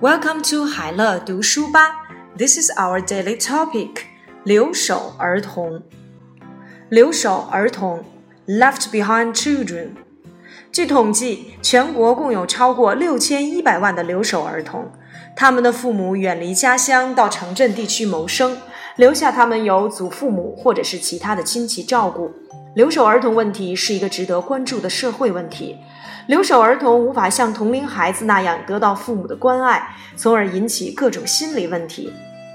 Welcome to 海乐读书吧。This is our daily topic. 留守儿童，留守儿童，left behind children。据统计，全国共有超过六千一百万的留守儿童，他们的父母远离家乡到城镇地区谋生，留下他们由祖父母或者是其他的亲戚照顾。留守儿童问题是一个值得关注的社会问题。留守儿童无法像同龄孩子那样得到父母的关爱，从而引起各种心理问题。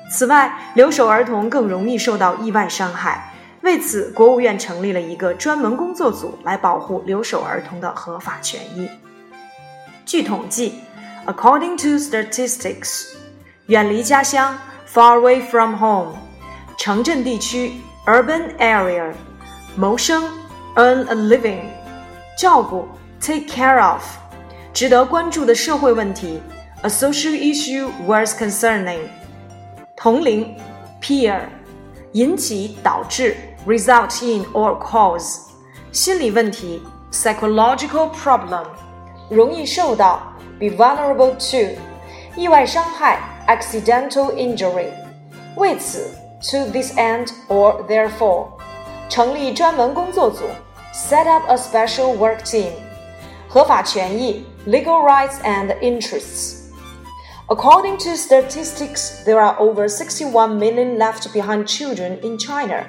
此外，留守儿童更容易受到意外伤害。为此，国务院成立了一个专门工作组来保护留守儿童的合法权益。据统计，according to statistics，远离家乡 （far away from home），城镇地区 （urban area），谋生 （earn a living），照顾。take care of，值得关注的社会问题，a social issue worth concerning，同龄，peer，引起导致，result in or cause，心理问题，psychological problem，容易受到，be vulnerable to，意外伤害，accidental injury，为此，to this end or therefore，成立专门工作组，set up a special work team。 合法权益 legal rights and interests. According to statistics, there are over 61 million left behind children in China.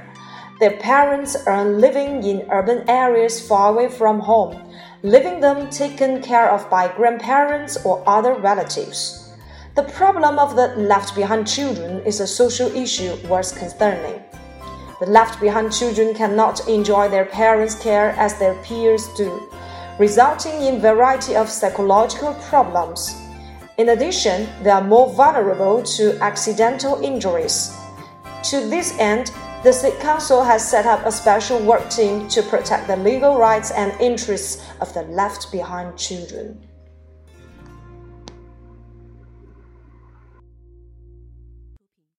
Their parents earn living in urban areas far away from home, leaving them taken care of by grandparents or other relatives. The problem of the left behind children is a social issue worth concerning. The left behind children cannot enjoy their parents' care as their peers do resulting in variety of psychological problems. In addition, they are more vulnerable to accidental injuries. To this end, the State Council has set up a special work team to protect the legal rights and interests of the left behind children.